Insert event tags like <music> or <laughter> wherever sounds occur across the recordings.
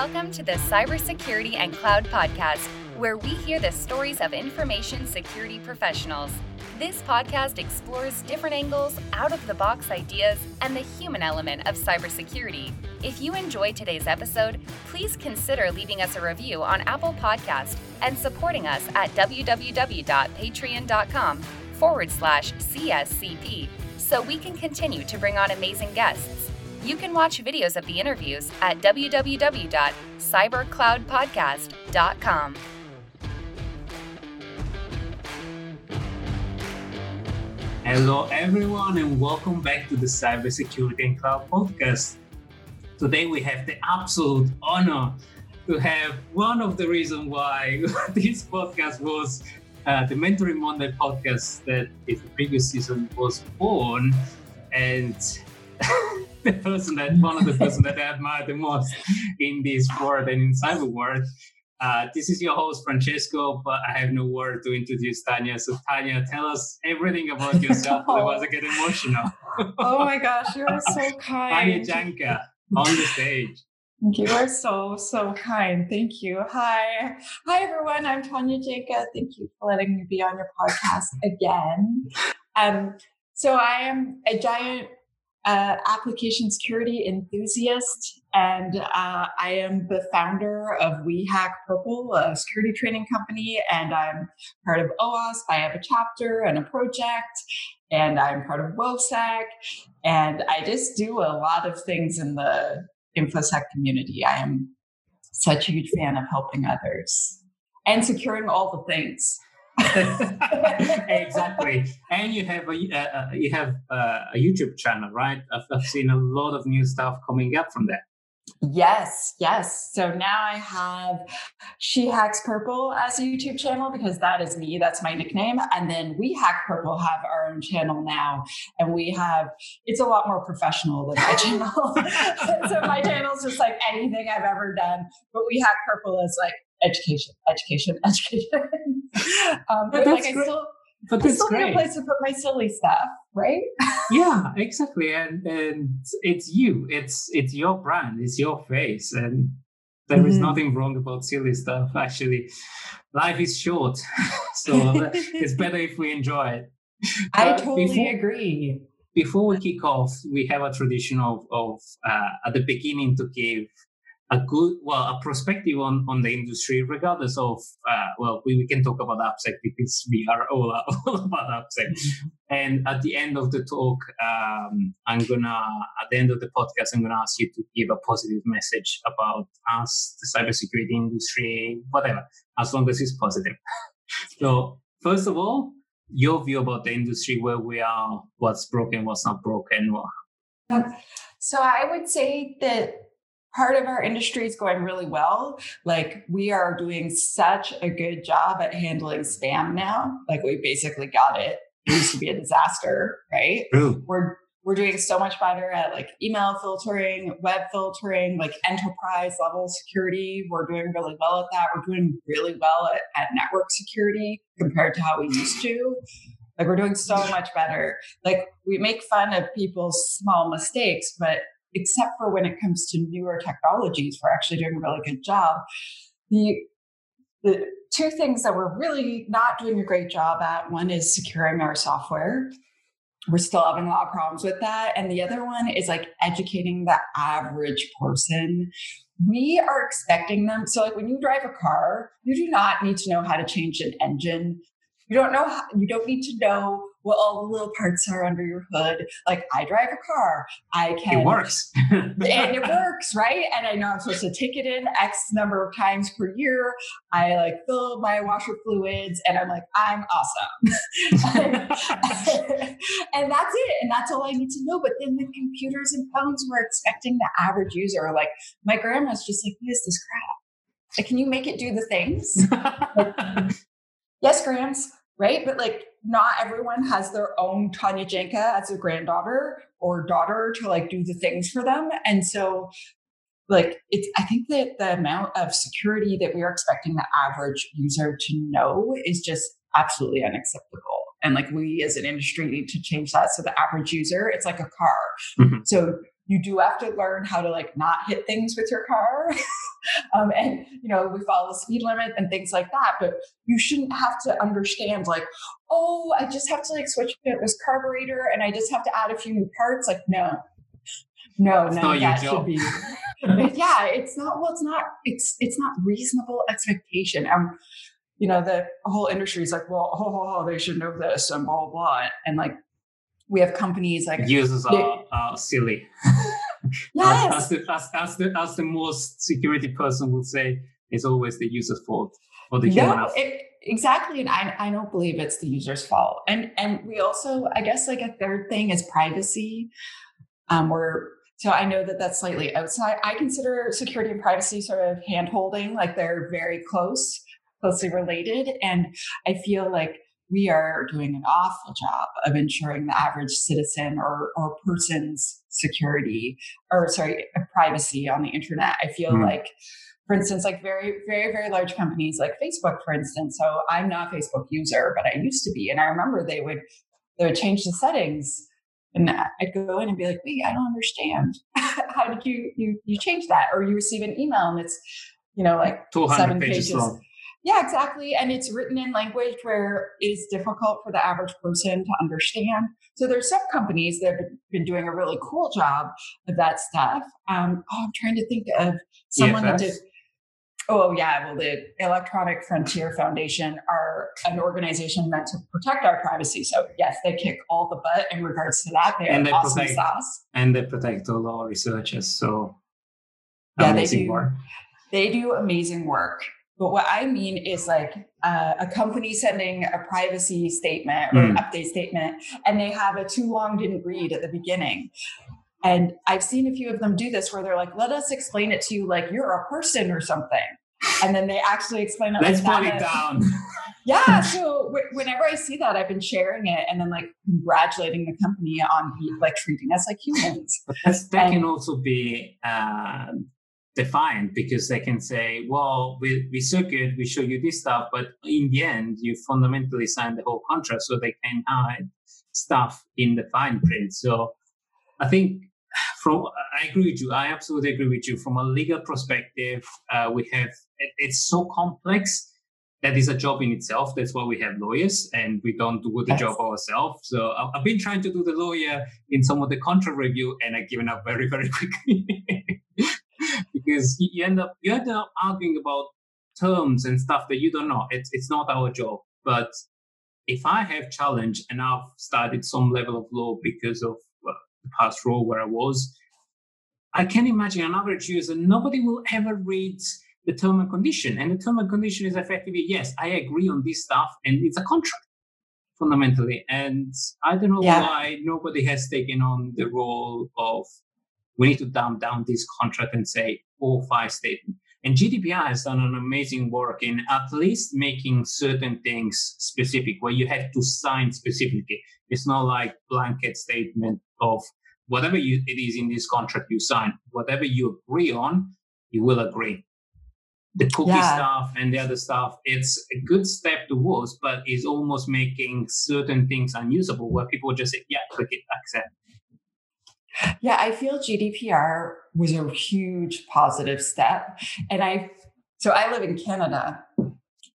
Welcome to the Cybersecurity and Cloud Podcast, where we hear the stories of information security professionals. This podcast explores different angles, out of the box ideas, and the human element of cybersecurity. If you enjoyed today's episode, please consider leaving us a review on Apple Podcast and supporting us at www.patreon.com forward slash CSCP so we can continue to bring on amazing guests. You can watch videos of the interviews at www.cybercloudpodcast.com. Hello, everyone, and welcome back to the Cybersecurity and Cloud Podcast. Today, we have the absolute honor to have one of the reasons why <laughs> this podcast was uh, the Mentoring Monday podcast that is the previous season was born. And <laughs> the person that one of the person that I admire the most in this world and in cyber world. Uh, this is your host Francesco, but I have no word to introduce Tanya. So Tanya, tell us everything about <laughs> yourself. oh. Otherwise, I get emotional. <laughs> oh my gosh, you are so kind. Tanya Janca on the stage. You are so, so kind. Thank you. Hi. Hi, everyone. I'm Tanya Janca. Thank you for letting me be on your podcast again. Um, so I am a giant uh, application security enthusiast, and uh, I am the founder of We Hack Purple, a security training company, and I'm part of OWASP. I have a chapter and a project, and I'm part of WOSEC, and I just do a lot of things in the InfoSec community. I am such a huge fan of helping others and securing all the things. <laughs> exactly. And you have a uh, uh, you have uh, a YouTube channel, right? I've, I've seen a lot of new stuff coming up from there. Yes, yes. So now I have She Hacks Purple as a YouTube channel because that is me. That's my nickname. And then We Hack Purple have our own channel now. And we have, it's a lot more professional than my channel. <laughs> so my channel is just like anything I've ever done. But We Hack Purple is like education, education, <laughs> education. um, but, like I still, but I still great. need a place to put my silly stuff, right? <laughs> yeah, exactly. And and it's you. It's it's your brand. It's your face, and there mm-hmm. is nothing wrong about silly stuff. Actually, life is short, <laughs> so it's better if we enjoy it. I totally before, agree. Before we kick off, we have a tradition of, of uh, at the beginning to give a good well a perspective on on the industry regardless of uh, well we, we can talk about AppSec because we are all, <laughs> all about AppSec mm-hmm. and at the end of the talk um, i'm gonna at the end of the podcast i'm gonna ask you to give a positive message about us the cybersecurity industry whatever as long as it's positive. <laughs> So first of all your view about the industry where we are what's broken what's not broken so i would say that part of our industry is going really well. Like we are doing such a good job at handling spam now. Like we basically got it. It used to be a disaster, right? Ooh. We're we're doing so much better at like email filtering, web filtering, like enterprise level security. We're doing really well at that. We're doing really well at, at network security compared to how we used to. Like we're doing so much better. Like we make fun of people's small mistakes, but except for when it comes to newer technologies, we're actually doing a really good job. The, the two things that we're really not doing a great job at one is securing our software. We're still having a lot of problems with that. And the other one is like educating the average person. We are expecting them. So, like when you drive a car, you do not need to know how to change an engine. You don't know, how, you don't need to know what all the little parts are under your hood. Like I drive a car, I can. It works. <laughs> and it works, right? And I know I'm supposed to take it in X number of times per year. I like fill my washer fluids and I'm like, I'm awesome. <laughs> and that's it. And that's all I need to know. But then the computers and phones were expecting the average user. Like my grandma's just like, what is this crap? Like, can you make it do the things? <laughs> like, yes, Grams right? But like not everyone has their own Tanya Janca as a granddaughter or daughter to like do the things for them. And so like it's I think that the amount of security that we are expecting the average user to know is just absolutely unacceptable. And like we as an industry need to change that. So the average user, it's like a car. Mm-hmm. So you do have to learn how to like not hit things with your car. <laughs> um, and you know, we follow the speed limit and things like that. But you shouldn't have to understand like, oh, I just have to like switch it with carburetor and I just have to add a few new parts. Like, no, no, no, that should be. <laughs> yeah, it's not. Well, it's not. It's it's not reasonable expectation. Um, you know, the whole industry is like, well, oh, oh, oh, they should know this and blah blah, blah. and like we have companies like users are, are silly. <laughs> yes. as, the, as, as, the, as the most security person would say, it's always the user's fault or the human. No, it, exactly, and I I don't believe it's the user's fault. And and we also, I guess, like a third thing is privacy. Um, we're so I know that that's slightly outside. I consider security and privacy sort of hand holding, like they're very close, closely related. And I feel like we are doing an awful job of ensuring the average citizen or, or person's security or sorry, privacy on the internet. I feel mm. like for instance, like very, very, very large companies like Facebook, for instance. So I'm not a Facebook user, but I used to be. And I remember they would they would change the settings and I'd go in and be like, wait, I don't understand. <laughs> How did you you you change that? Or you receive an email and it's, you know, like seven pages. pages. Long. Yeah, exactly. And it's written in language where it is difficult for the average person to understand. So there's some companies that have been doing a really cool job of that stuff. Um, oh, I'm trying to think of someone EFF? that did Oh, yeah. Well, the Electronic Frontier Foundation are an organization meant to protect our privacy. So, yes, they kick all the butt in regards to that. They're and they awesome protect, sauce. And they protect all our researchers. So, yeah, they do, work. They do amazing work. But what I mean is like uh, a company sending a privacy statement or mm. an update statement, and they have a too long didn't read at the beginning. And I've seen a few of them do this where they're like, let us explain it to you like you're a person or something and then they actually explain it. Let's like put it <laughs> down. yeah. So w- whenever I see that, I've been sharing it and then like congratulating the company on like treating us like humans. But that can also be uh, defined because they can say, well, we, we're so good, we show you this stuff, but in the end, you fundamentally signed the whole contract so they can hide stuff in the fine print. So I think from I agree with you. I absolutely agree with you. From a legal perspective, uh, we have it, it's so complex that is a job in itself. That's why we have lawyers, and we don't do the job ourselves. So I've been trying to do the lawyer in some of the contract review, and I've given up very very <laughs> quickly because you end up you end up arguing about terms and stuff that you don't know. It's it's not our job, but if I have challenge and I've studied some level of law because of uh, the past role where I was, I can imagine an average user, nobody will ever read the term and condition. And the term and condition is effectively, yes, I agree on this stuff, and it's a contract fundamentally. And I don't know yeah. why nobody has taken on the role of we need to dumb down this contract and say all five statements. And GDPR has done an amazing work in at least making certain things specific where you have to sign specifically. It's not like blanket statement of whatever you, it is in this contract you sign, whatever you agree on, you will agree. The cookie yeah. stuff and the other stuff, it's a good step towards, but is almost making certain things unusable where people just say, yeah, click it, accept. Yeah, I feel GDPR was a huge positive step. And I, so I live in Canada,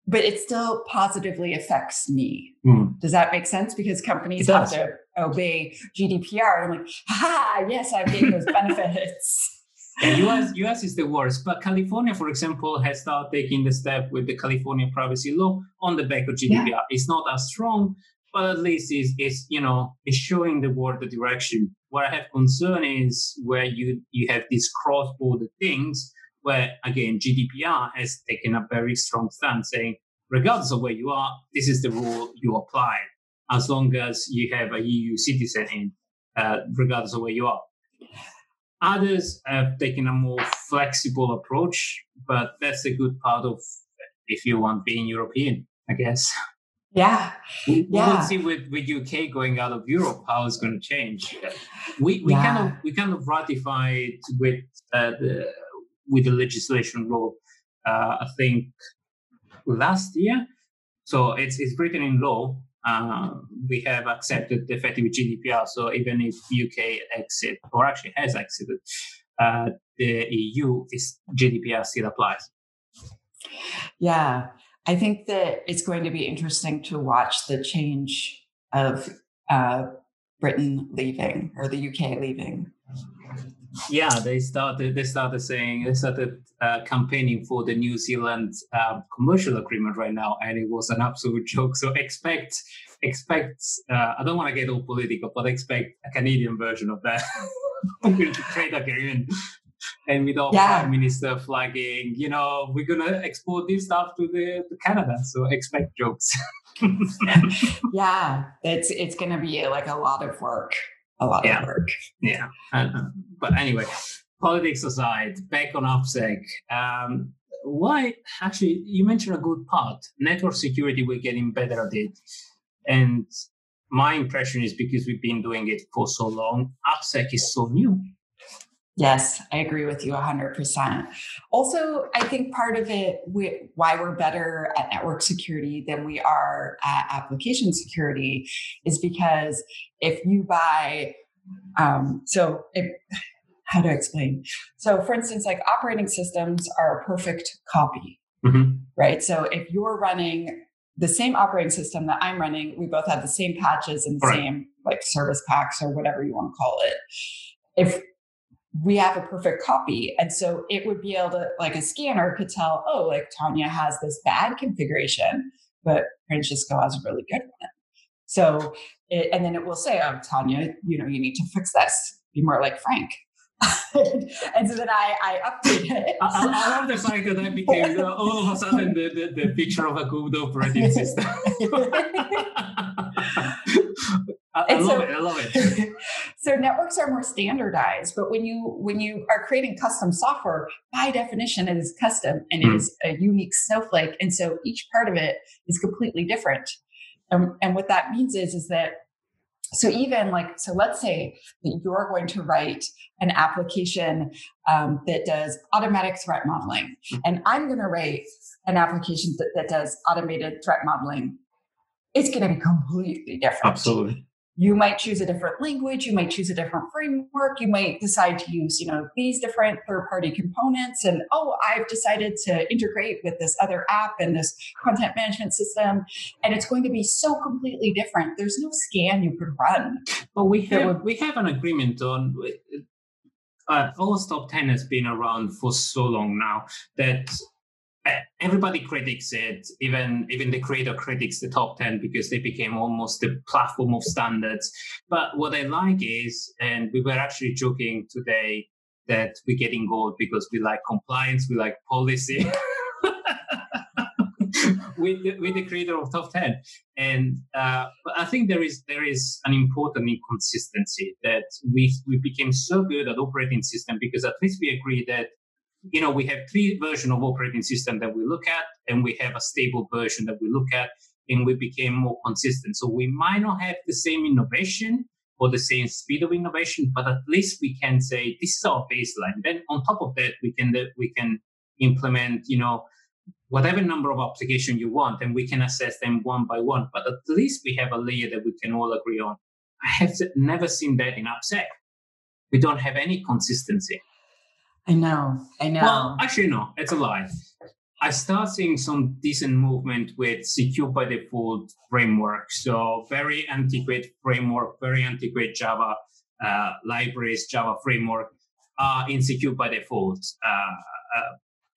but it still positively affects me. Mm. Does that make sense? Because companies have to obey GDPR. And I'm like, ha, yes, I'm getting those <laughs> benefits. And US, US is the worst, but California, for example, has started taking the step with the California privacy law on the back of GDPR. Yeah. It's not as strong, but at least it's, it's you know it's showing the world the direction. Where I have concern is where you you have these cross-border things where again GDPR has taken a very strong stance saying regardless of where you are, this is the rule you apply as long as you have a EU citizen in, uh, regardless of where you are. Others have taken a more flexible approach, but that's a good part of if you want being European, I guess. <laughs> Yeah. We, yeah. will see with, with UK going out of Europe how it's going to change. We we yeah. kind of we kind of ratified with uh, the with the legislation law. Uh, I think last year. So it's it's written in law. uh, we have accepted the effective GDPR. So even if UK exit or actually has exited uh, the EU, this GDPR still applies. Yeah, I think that it's going to be interesting to watch the change of uh, Britain leaving or the UK leaving. Yeah, they started. They started saying they started uh, campaigning for the New Zealand uh, commercial agreement right now, and it was an absolute <laughs> joke. So expect, expect. Uh, I don't want to get all political, but expect a Canadian version of that <laughs> trade agreement, and with our yeah. prime minister flagging, you know, we're gonna export this stuff to the to Canada. So expect jokes. <laughs> yeah, it's it's gonna be like a lot of work a lot yeah. of work. Yeah. Uh, but anyway, politics aside, back on AppSec. Um, why, actually, you mentioned a good part. Network security, we're getting better at it. And my impression is because we've been doing it for so long, AppSec is so new. Yes, I agree with you 100%. Also, I think part of it, we, why we're better at network security than we are at application security, is because if you buy, um, so if, <laughs> how to explain? So, for instance, like operating systems are a perfect copy, mm-hmm. right? So, if you're running the same operating system that I'm running, we both have the same patches and the right. same like service packs or whatever you want to call it. If we have a perfect copy. And so it would be able to, like a scanner could tell, oh, like Tanya has this bad configuration, but Francisco has a really good one. So, it, and then it will say, oh, Tanya, you know, you need to fix this. Be more like Frank. <laughs> and so then I, I updated it. I, I, love the fact that I became uh, all of a sudden the, the, the picture of a good operating <laughs> system. <laughs> I, I love so, it. I love it. So networks are more standardized, but when you when you are creating custom software, by definition, it is custom and it hmm. a unique snowflake, and so each part of it is completely different. And, and what that means is is that so even like so let's say that you're going to write an application um, that does automatic threat modeling hmm. and i'm going to write an application that, that does automated threat modeling it's going to be completely different absolutely you might choose a different language you might choose a different framework you might decide to use you know these different third party components and oh i've decided to integrate with this other app and this content management system and it's going to be so completely different. There's no scan you could run. But we have would, we have an agreement on uh, OWASP top 10 has been around for so long now that everybody critiques it even even the creator critics the top 10 because they became almost the platform of standards. But what i like is and we were actually joking today that we're getting gold because we like compliance we like policy. <laughs> With, the, with the creator of top 10 and uh, i think there is there is an important inconsistency that we we became so good at operating system because at least we agree that you know, we have three versions of operating system that we look at, and we have a stable version that we look at, and we became more consistent. So we might not have the same innovation or the same speed of innovation, but at least we can say this is our baseline. Then on top of that, we can we can implement, you know, whatever number of application you want, and we can assess them one by one. But at least we have a layer that we can all agree on. I have never seen that in AppSec. We don't have any consistency. I know. I know. Well, actually, no, it's a lie. I start seeing some decent movement with secure by default framework. So very antiquated framework, very antiquated Java uh, libraries, Java framework are in secure by default. Uh, uh,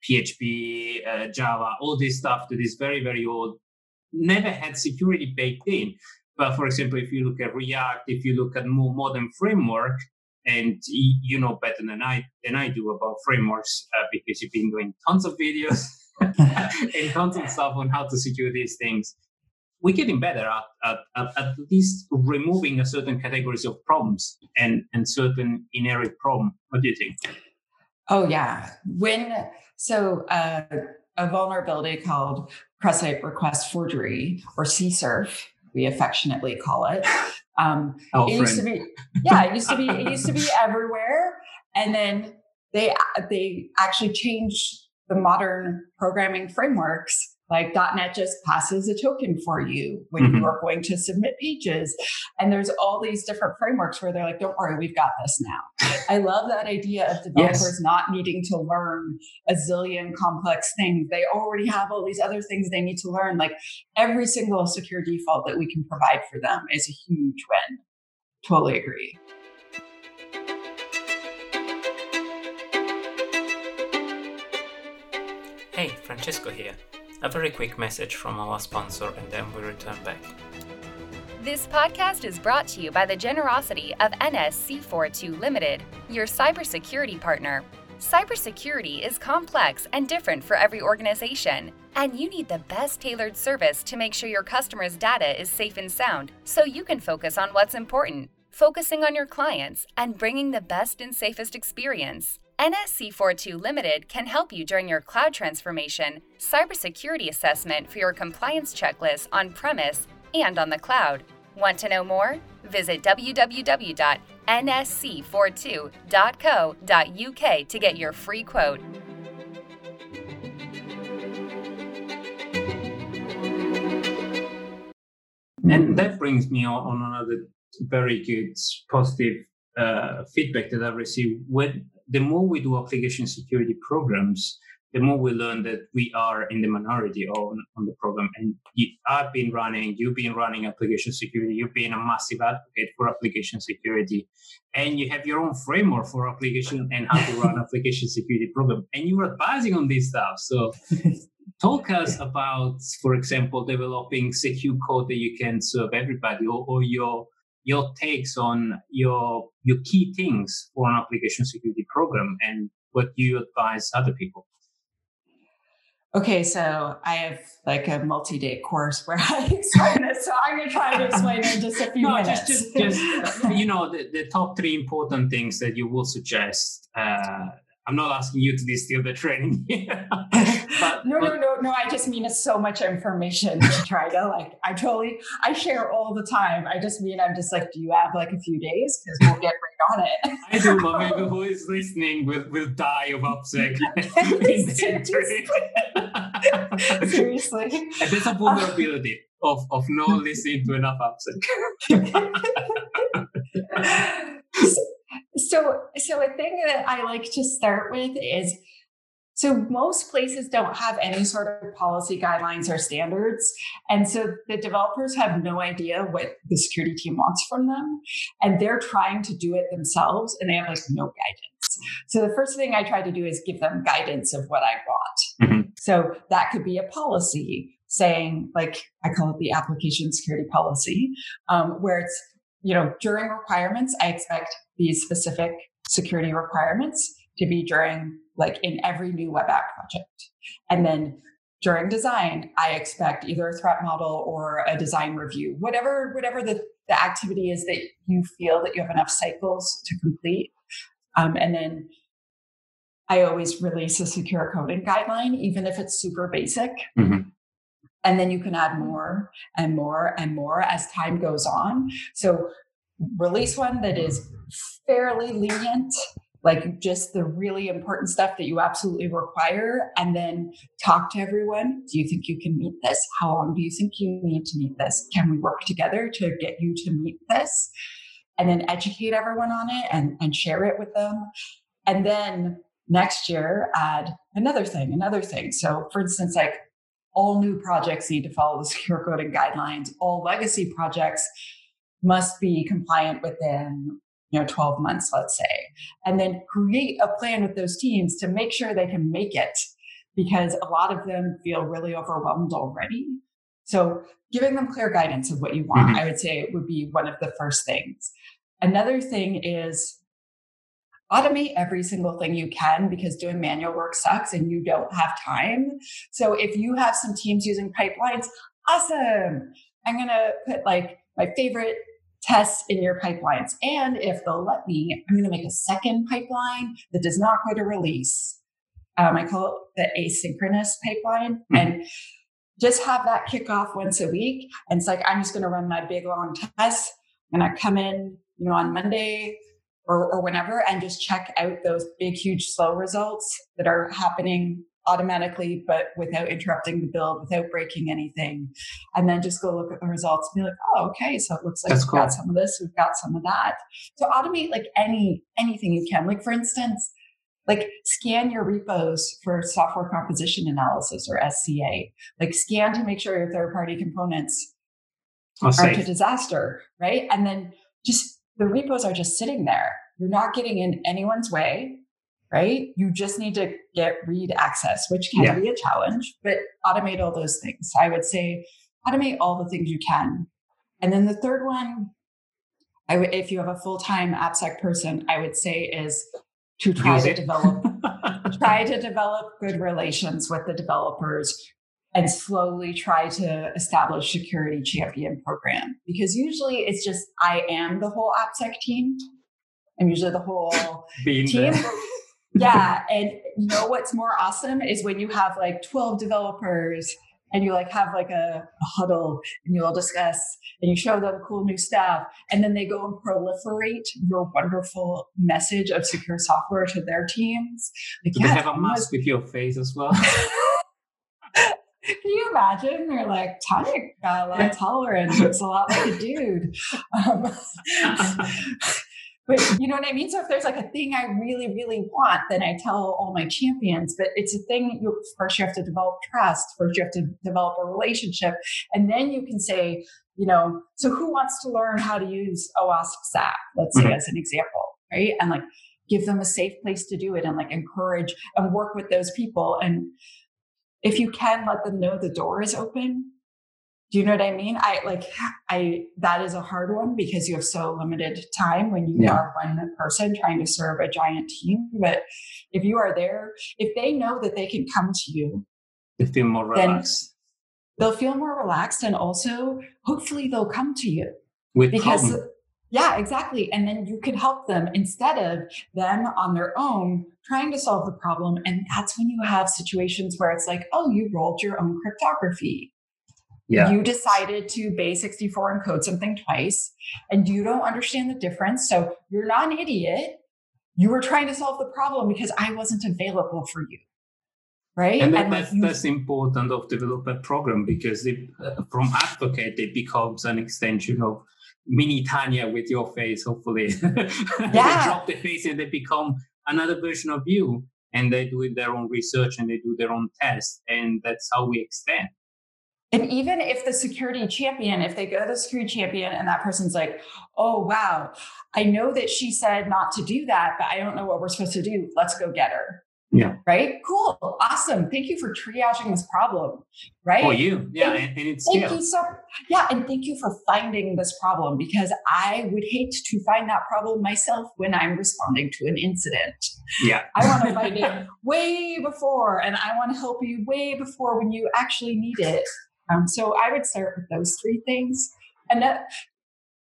PHP, uh, Java, all this stuff that is very, very old, never had security baked in. But for example, if you look at React, if you look at more modern framework, and you know better than I than I do about frameworks uh, because you've been doing tons of videos <laughs> and tons of stuff on how to secure these things. We're getting better at, at, at, at least removing a certain categories of problems and, and certain inherent problem. What do you think? Oh yeah, when so uh, a vulnerability called cross-site request forgery or CSRF, we affectionately call it. Um, oh, it used to be, yeah, it used to be, it used to be <laughs> everywhere, and then they they actually changed the modern programming frameworks like .NET just passes a token for you when mm-hmm. you are going to submit pages. And there's all these different frameworks where they're like, don't worry, we've got this now. I love that idea of <laughs> developers yes. not needing to learn a zillion complex things. They already have all these other things they need to learn. Like every single secure default that we can provide for them is a huge win. Totally agree. Hey, Francesco here. A very quick message from our sponsor and then we return back. This podcast is brought to you by the generosity of NSC42 Limited, your cybersecurity partner. Cybersecurity is complex and different for every organization, and you need the best tailored service to make sure your customers' data is safe and sound so you can focus on what's important, focusing on your clients, and bringing the best and safest experience. NSC42 Limited can help you during your cloud transformation, cybersecurity assessment for your compliance checklist on premise and on the cloud. Want to know more? Visit www.nsc42.co.uk to get your free quote. And that brings me on, another very good positive uh, feedback that I received. When the more we do application security programs, the more we learn that we are in the minority on, on the program. And I've been running, you've been running application security, you've been a massive advocate for application security, and you have your own framework for application and how to run <laughs> application security program. And you're advising on this stuff. So <laughs> talk us about, for example, developing secure code that you can serve everybody or, or your your takes on your your key things for an application security program and what you advise other people. Okay, so I have like a multi-day course where <laughs> I explain it. So I'm going to try to explain it in just a few no, minutes. Just, just, just you know, the, the top three important things that you will suggest uh, I'm not asking you to distill the training. <laughs> but, no, no, no, no. I just mean it's so much information to try to like. I totally, I share all the time. I just mean I'm just like, do you have like a few days because we'll get right on it. <laughs> I do, but maybe who is listening will will die of AppSec. <laughs> Seriously. Seriously. There's a vulnerability of of not listening to enough AppSec. So, so a thing that I like to start with is so most places don't have any sort of policy guidelines or standards. And so the developers have no idea what the security team wants from them. And they're trying to do it themselves and they have like no guidance. So the first thing I try to do is give them guidance of what I want. Mm-hmm. So that could be a policy saying like, I call it the application security policy, um, where it's, you know, during requirements, I expect these specific security requirements to be during like in every new web app project. And then during design, I expect either a threat model or a design review, whatever, whatever the, the activity is that you feel that you have enough cycles to complete. Um, and then I always release a secure coding guideline, even if it's super basic. Mm-hmm. And then you can add more and more and more as time goes on. So release one that is fairly lenient like just the really important stuff that you absolutely require and then talk to everyone. Do you think you can meet this? How long do you think you need to meet this? Can we work together to get you to meet this? And then educate everyone on it and, and share it with them. And then next year add another thing another thing. So for instance like all new projects need to follow the <laughs> secure coding guidelines all legacy projects must be compliant within you know 12 months let's say and then create a plan with those teams to make sure they can make it because a lot of them feel really overwhelmed already. So giving them clear guidance of what you want mm-hmm. i would say it would be one of the first things. Another thing is automate every single thing you can because doing manual work sucks and you don't have time. So if you have some teams using pipelines awesome! I'm going to put like my favorite tests in your pipelines. And if they'll let me, I'm going to make a second pipeline that does not go to release. Um, I call it the asynchronous pipeline. Mm-hmm. And just have that kick off once a week. And it's like, I'm just going to run my big long test. and I come in, you know, on Monday or, or whenever and just check out those big, huge, slow results that are happening automatically, but without interrupting the build, without breaking anything. And then just go look at the results and be like, oh, okay, so it looks like That's we've cool. got some of this, we've got some of that. So automate like any anything you can. Like for instance, like scan your repos for software composition analysis or SCA. Like scan to make sure your third party components oh, I'll are say to disaster, right? And then just the repos are just sitting there. You're not getting in anyone's way, right? You just need to get read access, which can Yeah. be a challenge, but automate all those things. I would say automate all the things you can. And then the third one, I would, if you have a full time AppSec person, I would say is to try to develop <laughs> try to develop good relations with the developers and slowly try to establish security champion program because usually it's just i am the whole appsec team i'm usually the whole Being team. Yeah and you know what's more awesome is when you have like 12 developers and you like have like a, a huddle and you all discuss and you show them cool new stuff and then they go and proliferate your wonderful message of secure software to their teams like Do they have a was- mask with your face as well? <laughs> Can you imagine? They're like, Tonic got a lot of tolerance. Looks a lot like a dude. Um, <laughs> <laughs> but you know what I mean? So if there's like a thing I really, really want, then I tell all my champions. But it's a thing you first you have to develop trust. First you have to develop a relationship. And then you can say, you know, so who wants to learn how to use OWASP ZAP, let's say Mhm. as an example, right? And like give them a safe place to do it and like encourage and work with those people. And if you can let them know the door is open do you know what i mean i like i that is a hard one because you have so limited time when you Yeah. are one person trying to serve a giant team but if you are there if they know that they can come to you they feel more relaxed. They'll feel more relaxed and also hopefully they'll come to you With because calm. yeah exactly and then you can help them instead of them on their own trying to solve the problem and that's when you have situations where it's like oh you rolled your own cryptography Yeah. you decided to base 64 encode something twice and you don't understand the difference so you're not an idiot you were trying to solve the problem because i wasn't available for you right and that, like, that's, you- that's important of developer program because it, uh, from advocate it becomes an extension of mini Tanya with your face. Hopefully, <laughs> they Yeah. drop the face and they become another version of you, and they do their own research and they do their own tests, and that's how we extend. And even if the security champion, if they go to the security champion and that person's like, oh, wow, I know that she said not to do that, but I don't know what we're supposed to do. Let's go get her. Yeah. Right? Cool. Awesome. Thank you for triaging this problem. Right? For you, yeah, Thank- and, and it's Thank you so yeah, and thank you for finding this problem because I would hate to find that problem myself when I'm responding to an incident. Yeah, I want to <laughs> find it way before, and I want to help you way before when you actually need it. Um, so I would start with those three things. And a,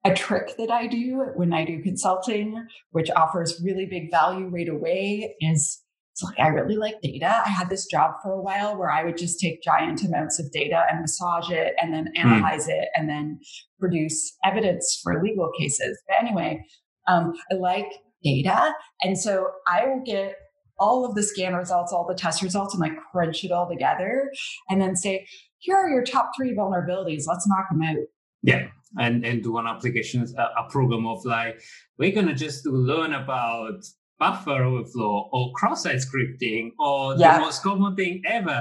a trick that I do when I do consulting, which offers really big value right away, is it's like I really like data. I had this job for a while where I would just take giant amounts of data and massage it and then analyze it and then produce evidence for legal cases. But anyway, um, I like data. And so I will get all of the scan results, all the test results, and like crunch it all together and then say, here are your top three vulnerabilities. Let's knock them out. yeah, and and do an application, a, a program of like we're gonna just to learn about buffer overflow or cross-site scripting or Yeah. the most common thing ever,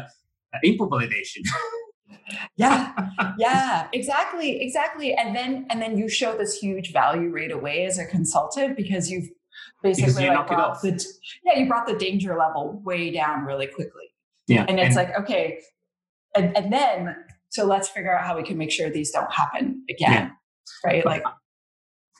uh, input validation. <laughs> Yeah, <laughs> yeah, exactly, exactly. And then and then you show this huge value right away as a consultant because you've basically you like brought off. the yeah you brought the danger level way down really quickly. yeah, And it's like okay, and and then so let's figure out how we can make sure these don't happen again, right? Like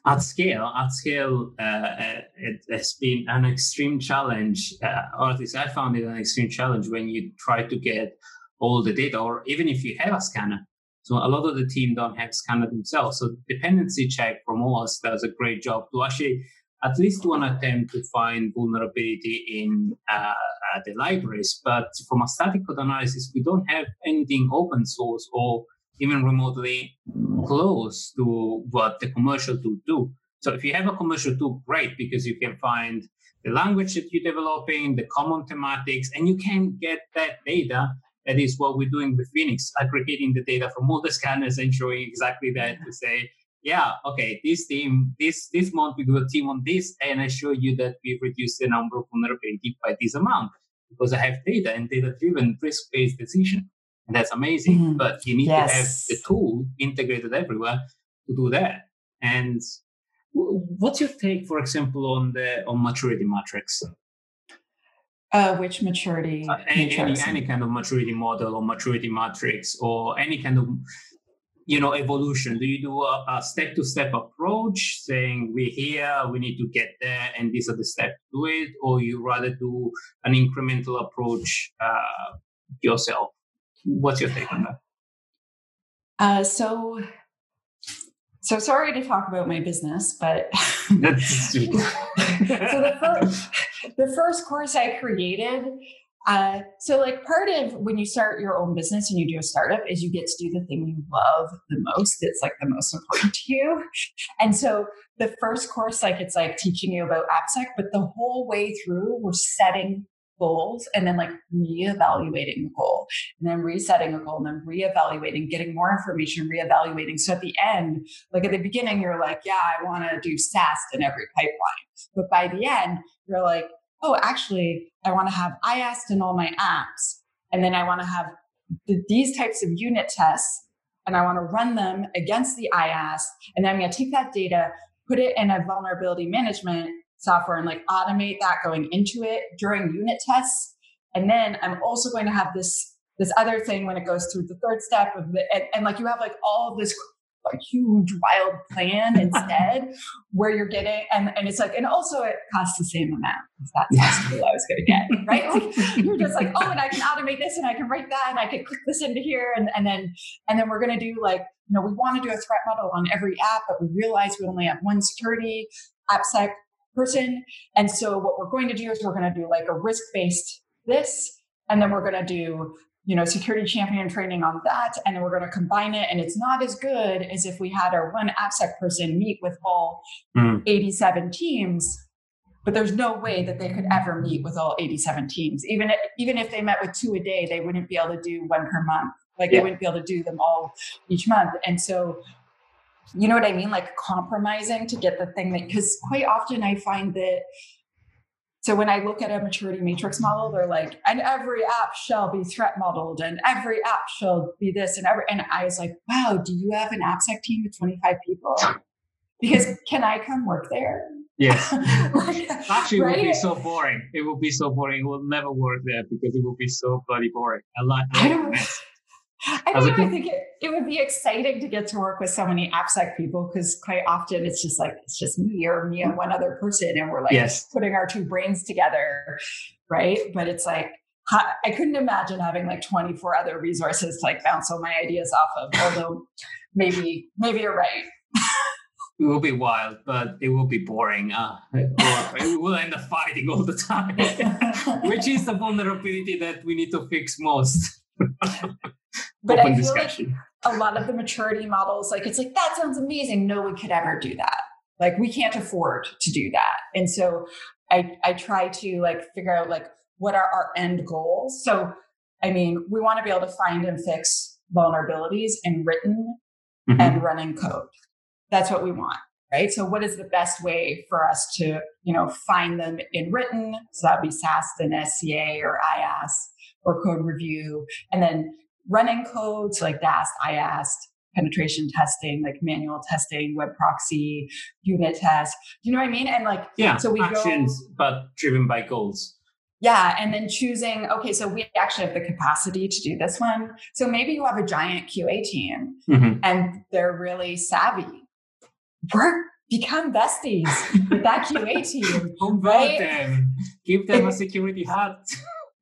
at scale, at scale, uh, uh, it has been an extreme challenge, uh, or at least I found it an extreme challenge when you try to get all the data, or even if you have a scanner. So a lot of the team don't have scanner themselves. So dependency check from us does a great job to actually at least one attempt to find vulnerability in uh, uh, the libraries. But from a static code analysis, we don't have anything open source or even remotely close to what the commercial tool do. So if you have a commercial tool, great, because you can find the language that you're developing, the common thematics, and you can get that data. That is what we're doing with Phoenix, aggregating the data from all the scanners and showing exactly that to say, yeah, okay, this team, this this month we do a team on this, and I show you that we've reduced the number of vulnerability by this amount because I have data and data-driven risk-based decision. And that's amazing. Mm-hmm. But you need yes. to have the tool integrated everywhere to do that. And what's your take, for example, on the on maturity matrix? Uh, which maturity? Uh, any, any, any kind of maturity model or maturity matrix or any kind of you know evolution? Do you do a, a step-to-step approach saying we're here we need to get there and these are the steps to do it or you rather do an incremental approach uh, yourself? What's your take on that? Uh, so so sorry to talk about my business but that's <laughs> so the first, the first course i created uh, so, like, part of when you start your own business and you do a startup is you get to do the thing you love the most. It's like the most important to you. And so, the first course, like, it's like teaching you about AppSec, but the whole way through, we're setting goals and then like reevaluating the goal and then resetting a goal and then reevaluating, getting more information, reevaluating. So at the end, like at the beginning, you're like, yeah, I want to do SAST in every pipeline. But by the end, you're like, oh, actually, I want to have IAST in all my apps. And then I want to have the, these types of unit tests and I want to run them against the IAST. And then I'm going to take that data, put it in a vulnerability management software and like automate that going into it during unit tests. And then I'm also going to have this this other thing when it goes through the third step of the and, and like you have like all this a huge wild plan <laughs> instead where you're getting and, and it's like and also it costs the same amount that's what I was gonna get <laughs> right? Like you're just like oh and I can automate this and I can write that and I can click this into here. And, and then and then we're gonna do like you know we want to do a threat model on every app but we realize we only have one security AppSec person. And so what we're going to do is we're going to do like a risk based this and then we're going to do you know, security champion training on that. And then we're going to combine it. And it's not as good as if we had our one AppSec person meet with all mm. 87 teams. But there's no way that they could ever meet with all 87 teams. Even if, even if they met with two a day, they wouldn't be able to do one per month. Like yeah. they wouldn't be able to do them all each month. And so, you know what I mean? Like compromising to get the thing that, because quite often I find that so when I look at a maturity matrix model, they're like, and every app shall be threat modeled, and every app shall be this, and every. And I was like, wow, do you have an AppSec team with 25 people? Because can I come work there? Yes. <laughs> like, Actually, right? it will be so boring. It will be so boring. It will never work there because it will be so bloody boring. I like. I don't. I don't know. I think it, it would be exciting to get to work with so many AppSec people because quite often it's just like it's just me or me and one other person, and we're like yes. putting our two brains together, right? But it's like I couldn't imagine having like 24 other resources to like bounce all my ideas off of. Although maybe maybe you're right. it will be wild, but it will be boring. Uh, we will end up fighting all the time, <laughs> which is the vulnerability that we need to fix most <laughs> but Open I feel discussion. like a lot of the maturity models, like it's like that sounds amazing. No one could ever do that. Like we can't afford to do that. And so I I try to like figure out like what are our end goals. So I mean, we want to be able to find and fix vulnerabilities in written mm-hmm. and running code. That's what we want right? So what is the best way for us to, you know, find them in written? So that'd be SAST and SCA or IAST or code review. And then running codes like DAST, IAST, penetration testing, like manual testing, web proxy, unit test. Do you know what I mean? And like, yeah, so we actions, go, but driven by goals. Yeah. And then choosing, okay, so we actually have the capacity to do this one. So maybe you have a giant QA team mm-hmm. and they're really savvy. Work, become besties with that QA <laughs> team. right? them. Give them a security <laughs> hat.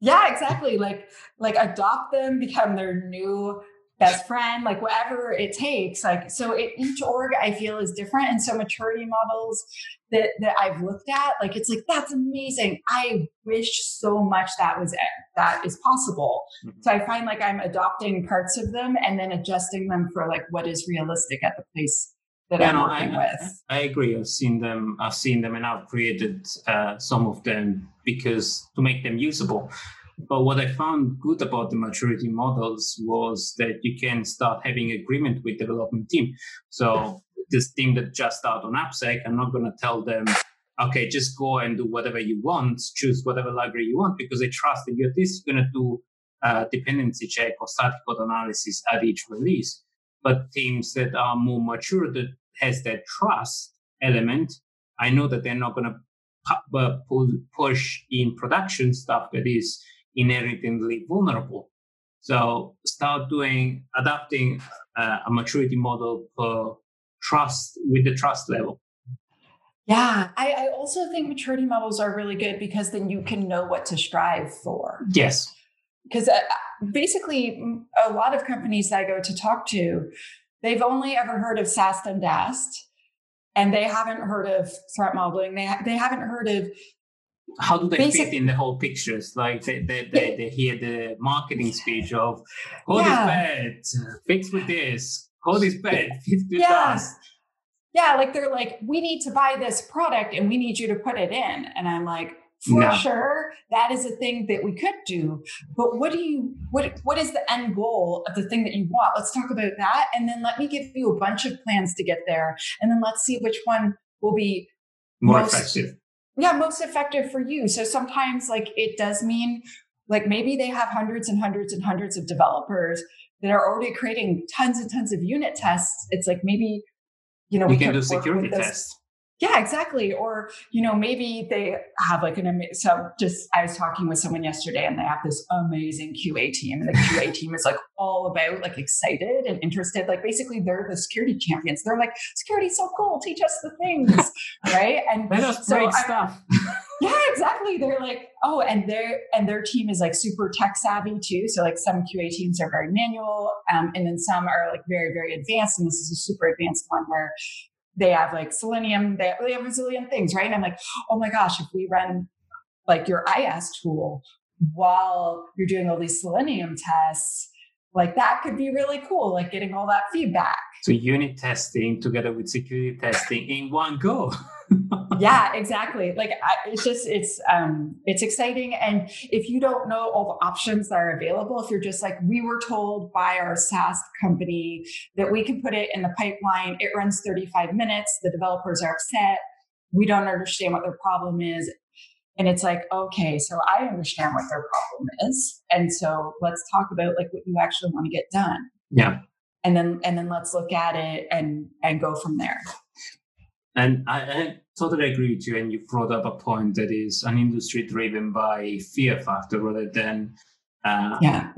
Yeah, exactly. Like like adopt them, become their new best friend, like whatever it takes. Like so it, each org I feel is different. And so maturity models that that I've looked at, like it's like that's amazing. I wish so much that was that is possible. Mm-hmm. So I find like I'm adopting parts of them and then adjusting them for like what is realistic at the place that Yeah, I'm no, working I, with. I agree. I've seen them. I've seen them, and I've created uh, some of them because to make them usable. But what I found good about the maturity models was that you can start having agreement with the development team. So this team that just started on AppSec, I'm not going to tell them, okay, just go and do whatever you want, choose whatever library you want, because they trust that you're at least going to do uh, dependency check or static code analysis at each release. But teams that are more mature that has that trust element, I know that they're not going to uh, push in production stuff that is inherently vulnerable. So start doing adapting uh, a maturity model for trust with the trust level. Yeah, I, I also think maturity models are really good because then you can know what to strive for. Yes. Because uh, basically, a lot of companies that I go to talk to, they've only ever heard of SAST and DAST, and they haven't heard of threat modeling. They, ha- they haven't heard of how do they Basic- fit in the whole pictures? Like they, they, they, they hear the marketing speech of code Yeah. is bad, fix with this, code is bad, fix with Yeah. yeah, like they're like, we need to buy this product and we need you to put it in. And I'm like, for No. sure, that is a thing that we could do. But what do you what what is the end goal of the thing that you want? Let's talk about that. And then let me give you a bunch of plans to get there. And then let's see which one will be More Most- effective. yeah, most effective for you. So sometimes like it does mean like maybe they have hundreds and hundreds and hundreds of developers that are already creating tons and tons of unit tests. It's like maybe you know You we can do security tests. Yeah, exactly. Or, you know, maybe they have like an amazing, so just, I was talking with someone yesterday and they have this amazing QA team and the QA <laughs> team is like all about like excited and interested. Like basically they're the security champions. They're like, security's so cool. Teach us the things. right. And <laughs> Let us So break stuff. <laughs> yeah, exactly. They're like, oh, and their and their team is like super tech savvy too. So like some QA teams are very manual, um, and then some are like very very advanced. And this is a super advanced one where they have like Selenium, they have, they have a zillion things, right? And I'm like, oh my gosh, if we run like your IAST tool while you're doing all these Selenium tests, like that could be really cool, like getting all that feedback. So unit testing together with security testing in one go. <laughs> yeah exactly. Like I, it's just it's um it's exciting. And if you don't know all the options that are available if you're just like we were told by our SAST company that we can put it in the pipeline it runs 35 minutes the developers are upset we don't understand what their problem is. And it's like okay so i understand what their problem is. And so let's talk about like what you actually want to get done. Yeah. and then and then let's look at it and and go from there And I, I totally agree with you. And you brought up a point that is an industry driven by fear factor rather than uh, yeah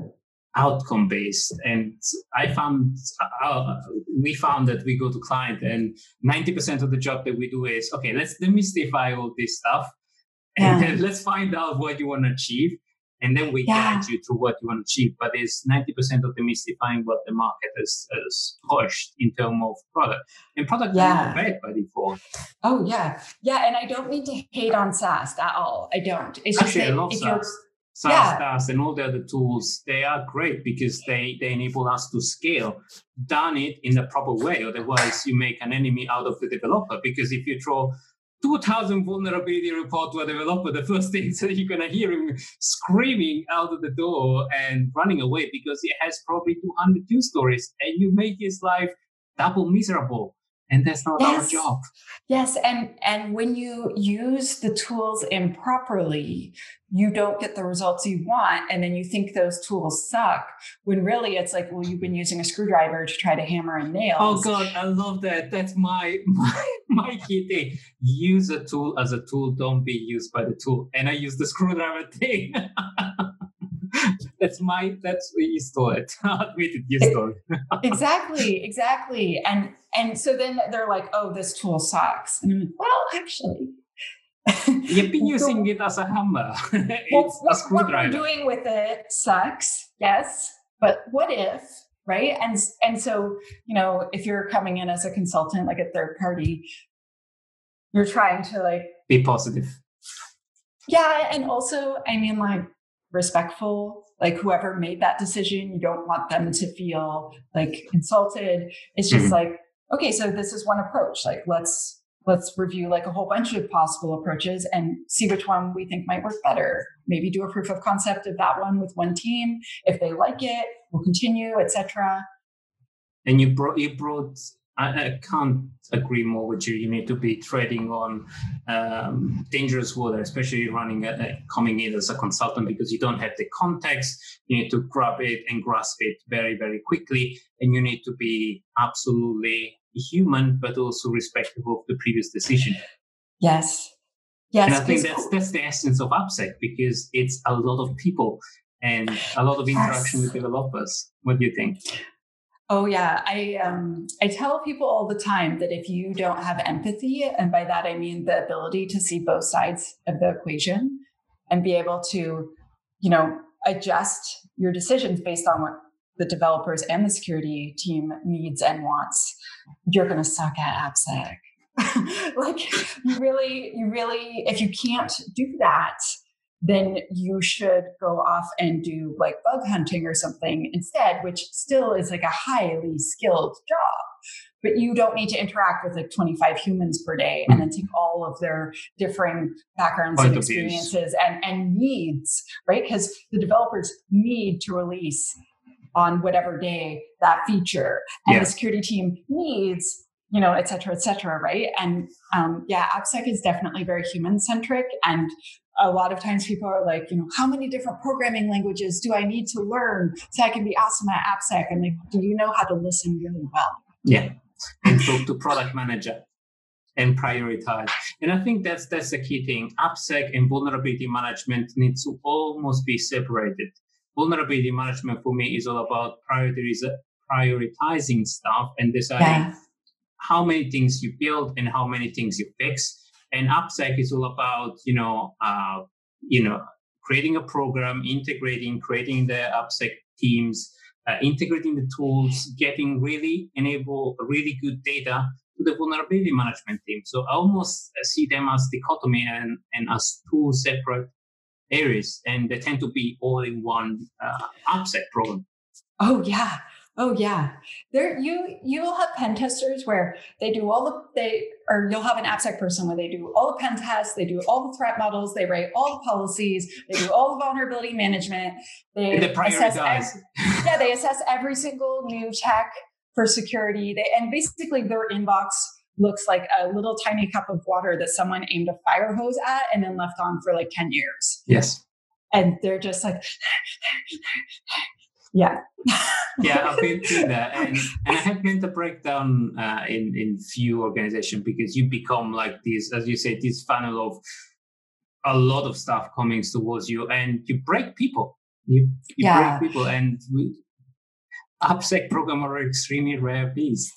outcome based. And I found, uh, we found that we go to client and 90% of the job that we do is, okay, let's demystify all this stuff and Yeah. <laughs> let's find out what you want to achieve. And then we Yeah. guide you to what you want to achieve. But it's 90% of demystifying what the market has, has pushed in terms of product. And product is Yeah. not bad by default. Oh yeah, yeah, and I don't mean to hate on SAST at all. I don't. It's just Actually, I that love SAST. SAST, Yeah. SAST, and all the other tools, they are great because they, they enable us to scale. Done it in the proper way. Otherwise, you make an enemy out of the developer. Because if you throw 2,000 vulnerability report to a developer, the first <laughs> thing that you're going to hear him screaming out of the door and running away because he has probably 200 use stories and you make his life double miserable. And that's not our Yes. job. yes, and and when you use the tools improperly, you don't get the results you want, and then you think those tools suck. When really, it's like, well, you've been using a screwdriver to try to hammer a nail Oh god, I love that. That's my <laughs> my my key thing. Use a tool as a tool. Don't be used by the tool. And I use the screwdriver <laughs> thing. that's my that's you stole it. Admit it, you stole it. exactly, exactly, and and so then they're like, oh, this tool sucks, and I'm like, well, actually. <laughs> You've been using it as a hammer. <laughs> it's well, a what, what we're doing with it sucks, yes. But what if, right? And and so you know, if you're coming in as a consultant, like a third party, you're trying to like, Be positive. yeah, and also, I mean, like respectful. Like whoever made that decision, you don't want them to feel like insulted. It's just Mhm. like okay, so this is one approach. Like let's let's review like a whole bunch of possible approaches and see which one we think might work better. Maybe do a proof of concept of that one with one team. If they like it, we'll continue, etc. And you brought you brought I, I, can't agree more with you. You need to be treading on um, dangerous water, especially running a, a, coming in as a consultant because you don't have the context. You need to grab it and grasp it very, very quickly, and you need to be absolutely human, but also respectful of the previous decision. Yes, yes. And I think that's that's the essence of AppSec because it's a lot of people and a lot of interaction yes. with developers. What do you think? Oh yeah, I um I tell people all the time that if you don't have empathy, and by that I mean the ability to see both sides of the equation and be able to, you know, adjust your decisions based on what the developers and the security team needs and wants, you're going to suck at AppSec. <laughs> like you really, you really, if you can't do that, then you should go off and do like bug hunting or something instead, which still is like a highly skilled job. But you don't need to interact with like 25 humans per day and then take all of their differing backgrounds Point and experiences and, and needs, right? Because the developers need to release on whatever day that feature and yeah. the security team needs you know, et cetera, et cetera, right? And um, yeah, AppSec is definitely very human centric. And a lot of times people are like, you know, how many different programming languages do I need to learn so I can be awesome at AppSec? And like, do you know how to listen really well? Yeah, and talk to product manager and prioritize. And I think that's that's the key thing. AppSec and vulnerability management needs to almost be separated. Vulnerability management for me is all about prioritizing stuff and deciding yeah. how many things you build and how many things you fix and AppSec is all about, you know, uh, you know, creating a program, integrating, creating the AppSec teams, uh, integrating the tools, getting really enable really good data to the vulnerability management team. So I almost see them as dichotomy and, and as two separate areas, and they tend to be all in one uh, AppSec program. Oh yeah, Oh yeah, there you you will have pen testers where they do all the they or you'll have an AppSec person where they do all the pen tests, they do all the threat models, they write all the policies, they do all the vulnerability management. They the assess every, yeah, they assess every single new check for security. They and basically their inbox looks like a little tiny cup of water that someone aimed a fire hose at and then left on for like 10 years. Yes. And they're just like yeah yeah i've been through <laughs> that and, and i have been the breakdown uh, in in few organizations because you become like this as you say this funnel of a lot of stuff coming towards you and you break people you, you yeah. break people and we, AppSec program are extremely rare beast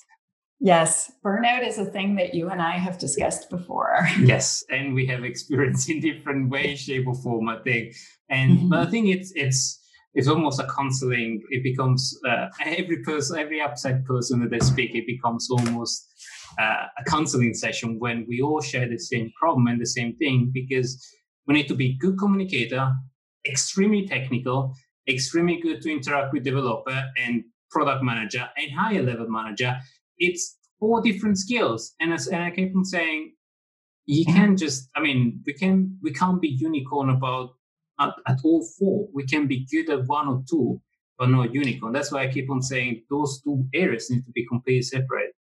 Yes, burnout is a thing that you and I have discussed before. yes, and we have experienced in different ways, shape, or form. I think, and mm-hmm. but I think it's it's it's almost a counseling. It becomes uh, every person, every AppSec person that they speak, it becomes almost uh, a counseling session when we all share the same problem and the same thing because we need to be good communicator, extremely technical, extremely good to interact with developer and product manager and higher level manager. It's four different skills, and as and I keep on saying, you can't just. I mean, we can we can't be unicorn about at, at all four. We can be good at one or two, but not unicorn. That's why I keep on saying those two areas need to be completely separate.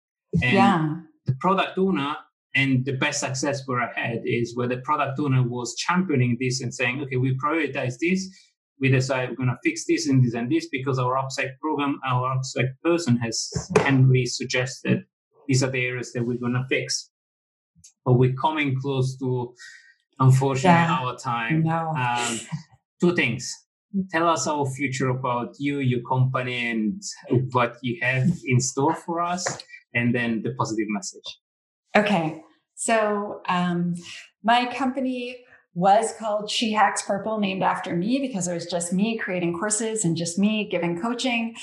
And yeah. the product owner and the best success where I had is where the product owner was championing this and saying, okay, we prioritize this. We decide we're going to fix this and this and this because our AppSec program, our AppSec person has kindly suggested these are the areas that we're going to fix. But we're coming close to unfortunately yeah. our time. No. Um, two things. Tell us our future about you, your company, and what you have in store for us, and then the positive message. Okay. So, um, my company was called She Hacks Purple, named after me because it was just me creating courses and just me giving coaching.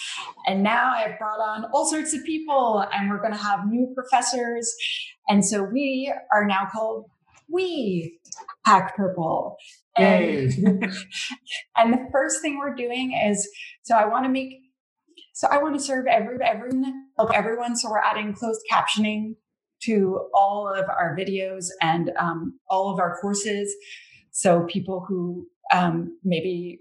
And now I've brought on all sorts of people, and we're going to have new professors. And so we are now called We Hack Purple. And, <laughs> and the first thing we're doing is so I want to make So I want to serve every everyone, help everyone. So we're adding closed captioning to all of our videos and um, all of our courses. So people who um, maybe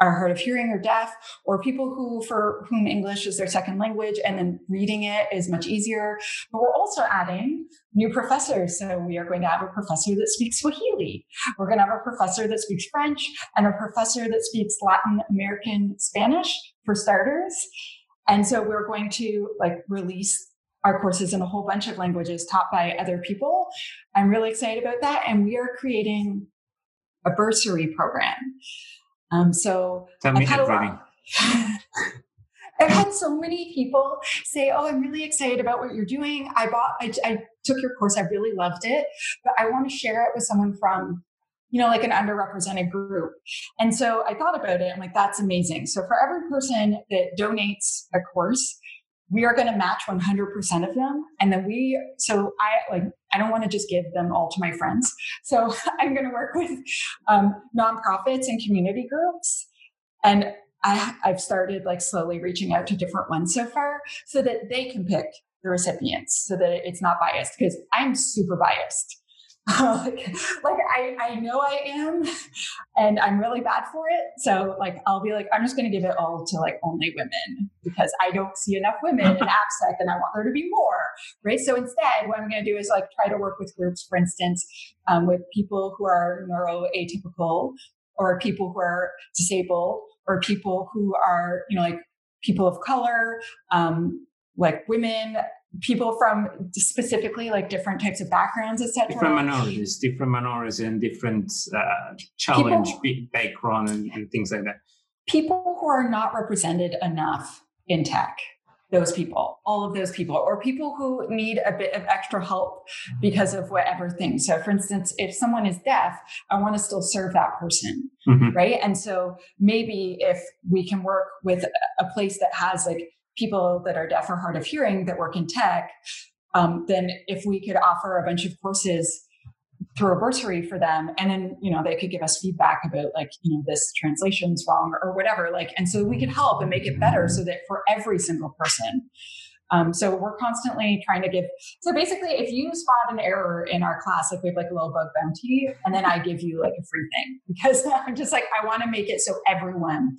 are hard of hearing or deaf, or people who for whom English is their second language, and then reading it is much easier. But we're also adding new professors. So we are going to have a professor that speaks Swahili. We're going to have a professor that speaks French and a professor that speaks Latin American Spanish for starters. And so we're going to like release our courses in a whole bunch of languages taught by other people. I'm really excited about that. And we are creating a bursary program. Um, so Tell me I've had, <laughs> I've had so many people say, "Oh, I'm really excited about what you're doing. I bought, I, I took your course. I really loved it, but I want to share it with someone from." You know, like an underrepresented group. And so I thought about it. I'm like, that's amazing. So for every person that donates a course, we are going to match 100% of them. And then we so i like i don't want to just give them all to my friends. So <laughs> i'm going to work with um, nonprofits and community groups. And I, i've started like slowly reaching out to different ones so far so that they can pick the recipients so that it's not biased because i'm super biased <laughs> like, like I, I know I am and I'm really bad for it. So like I'll be like, I'm just gonna give it all to like only women because I don't see enough women in <laughs> AppSec and I want there to be more. Right. So instead what I'm gonna do is like try to work with groups, for instance, um, with people who are neuroatypical or people who are disabled or people who are, you know, like people of color, um, like women people from specifically like different types of backgrounds, etc. Different minorities, different minorities, and different uh, challenge people, background and, and things like that. People who are not represented enough in tech those people, all of those people, or people who need a bit of extra help because of whatever thing. So, for instance, if someone is deaf, I want to still serve that person, mm-hmm. right? And so maybe if we can work with a place that has like people that are deaf or hard of hearing that work in tech, um, then if we could offer a bunch of courses through a bursary for them and then you know they could give us feedback about like you know this translation's wrong or, whatever like and so we could help and make it better so that for every single person. Um, so we're constantly trying to give so basically if you spot an error in our class like we have like a little bug bounty and then i give you like a free thing <laughs> because i'm just like i want to make it so everyone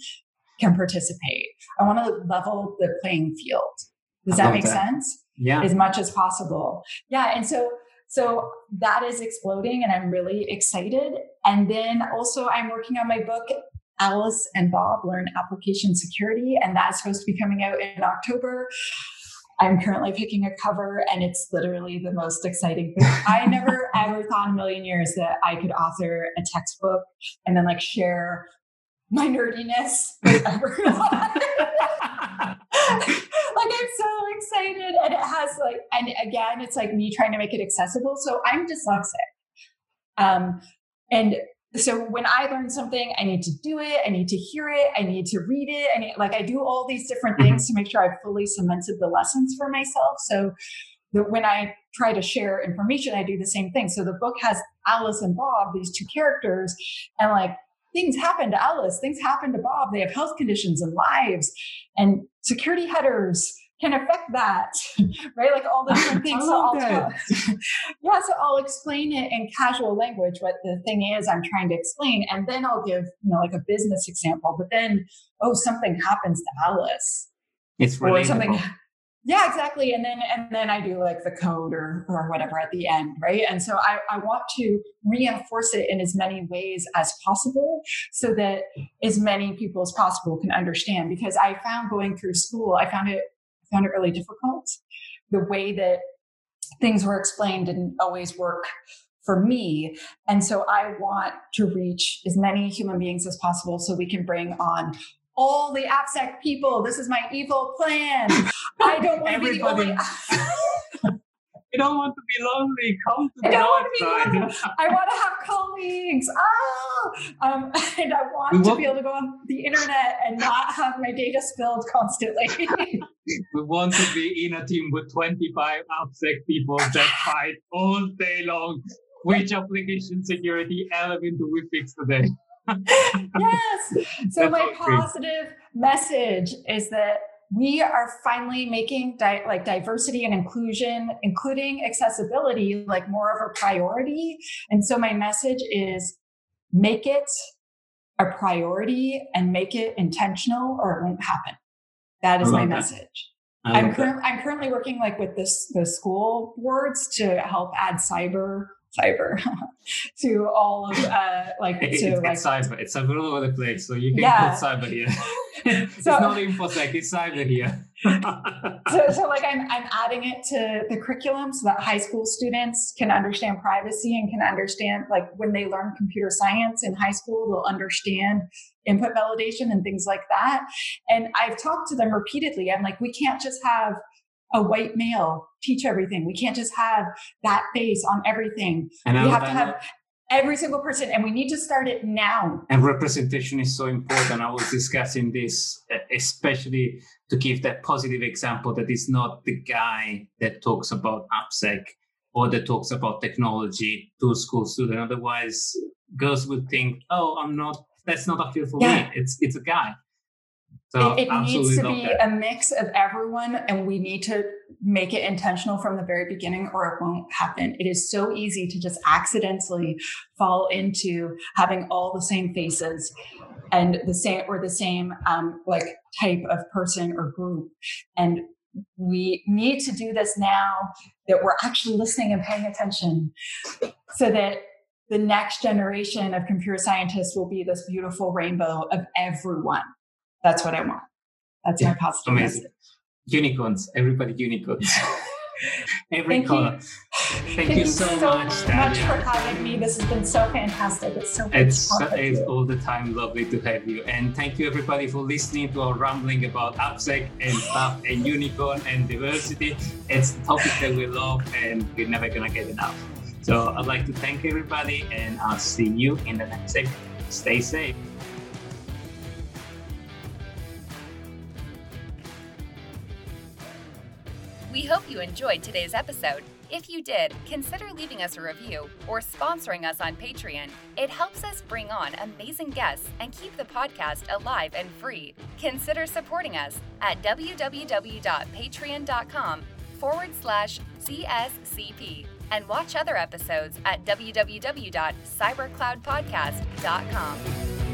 can participate. I want to level the playing field. Does that make that. sense? Yeah. As much as possible. Yeah. And so, so that is exploding and I'm really excited. And then also I'm working on my book, Alice and Bob Learn Application Security, and that's supposed to be coming out in October. I'm currently picking a cover and it's literally the most exciting thing. <laughs> I never ever thought in a million years that I could author a textbook and then like share my nerdiness <laughs> with everyone. <laughs> like I'm so excited. And it has like, and again, it's like me trying to make it accessible. So I'm dyslexic. Um, and so when I learn something, I need to do it. I need to hear it. I need to read it. And like I do all these different mm-hmm. things to make sure I've fully cemented the lessons for myself. So that when I try to share information, I do the same thing. So the book has Alice and Bob, these two characters, and like things happen to Alice, things happen to Bob. They have health conditions and lives, and security headers can affect that, <laughs> right? Like all the <laughs> different things. so I'll <laughs> yeah, so I'll explain it in casual language what the thing is I'm trying to explain, and then I'll give you know like a business example. But then, oh, something happens to Alice. It's relatable. Or something yeah, exactly. And then and then I do like the code or or whatever at the end, right? And so I, I want to reinforce it in as many ways as possible so that as many people as possible can understand. Because I found going through school, I found it found it really difficult. The way that things were explained didn't always work for me. And so I want to reach as many human beings as possible so we can bring on all the AppSec people. This is my evil plan. I don't want to be only. <laughs> You don't want to be lonely. Come to I don't want to be lonely. I want to have colleagues. Oh, um, <laughs> and I want we to want, be able to go on the internet and not have my data spilled constantly. <laughs> we want to be in a team with 25 AppSec people that fight all day long. Which application security element do we fix today? <laughs> yes. So my positive, message is that we are finally making di- like diversity and inclusion including accessibility like more of a priority. And so my message is make it a priority and make it intentional or it won't happen. That is my that. message. I'm currently i'm currently working like with this the school boards to help add cyber cyber <laughs> to all of uh like it, to it's, like it's cyber it's all over the place so you can yeah. put cyber here. <laughs> It's so, not infosec it's cyber here. <laughs> So, so like I'm, I'm adding it to the curriculum so that high school students can understand privacy and can understand like when they learn computer science in high school they'll understand input validation and things like that. And i've talked to them repeatedly. I'm like we can't just have a white male teach everything. We can't just have that face on everything. And we have to have every single person and we need to start it now and representation is so important i was discussing this especially to give that positive example that it's not the guy that talks about AppSec or that talks about technology to a school student otherwise girls would think oh i'm not that's not a field for yeah. me it's it's a guy so it, it needs to be that. a mix of everyone, and we need to make it intentional from the very beginning, or it won't happen. It is so easy to just accidentally fall into having all the same faces and the same or the same um, like type of person or group, and we need to do this now that we're actually listening and paying attention, so that the next generation of computer scientists will be this beautiful rainbow of everyone that's what I want. That's yeah, my positive amazing. message. Unicorns, everybody unicorns. <laughs> Every Thank color. You. Thank, Thank, you so, so much, much for having me. This has been so fantastic. It's so it's, it's all the time lovely to have you. And thank you everybody for listening to our rambling about AppSec and stuff and unicorn and diversity. It's the topic that we love and we're never gonna get enough. So I'd like to thank everybody and I'll see you in the next segment. Stay safe. We hope you enjoyed today's episode. If you did, consider leaving us a review or sponsoring us on Patreon. It helps us bring on amazing guests and keep the podcast alive and free. Consider supporting us at www.patreon.com forward slash CSCP and watch other episodes at www.cybercloudpodcast.com.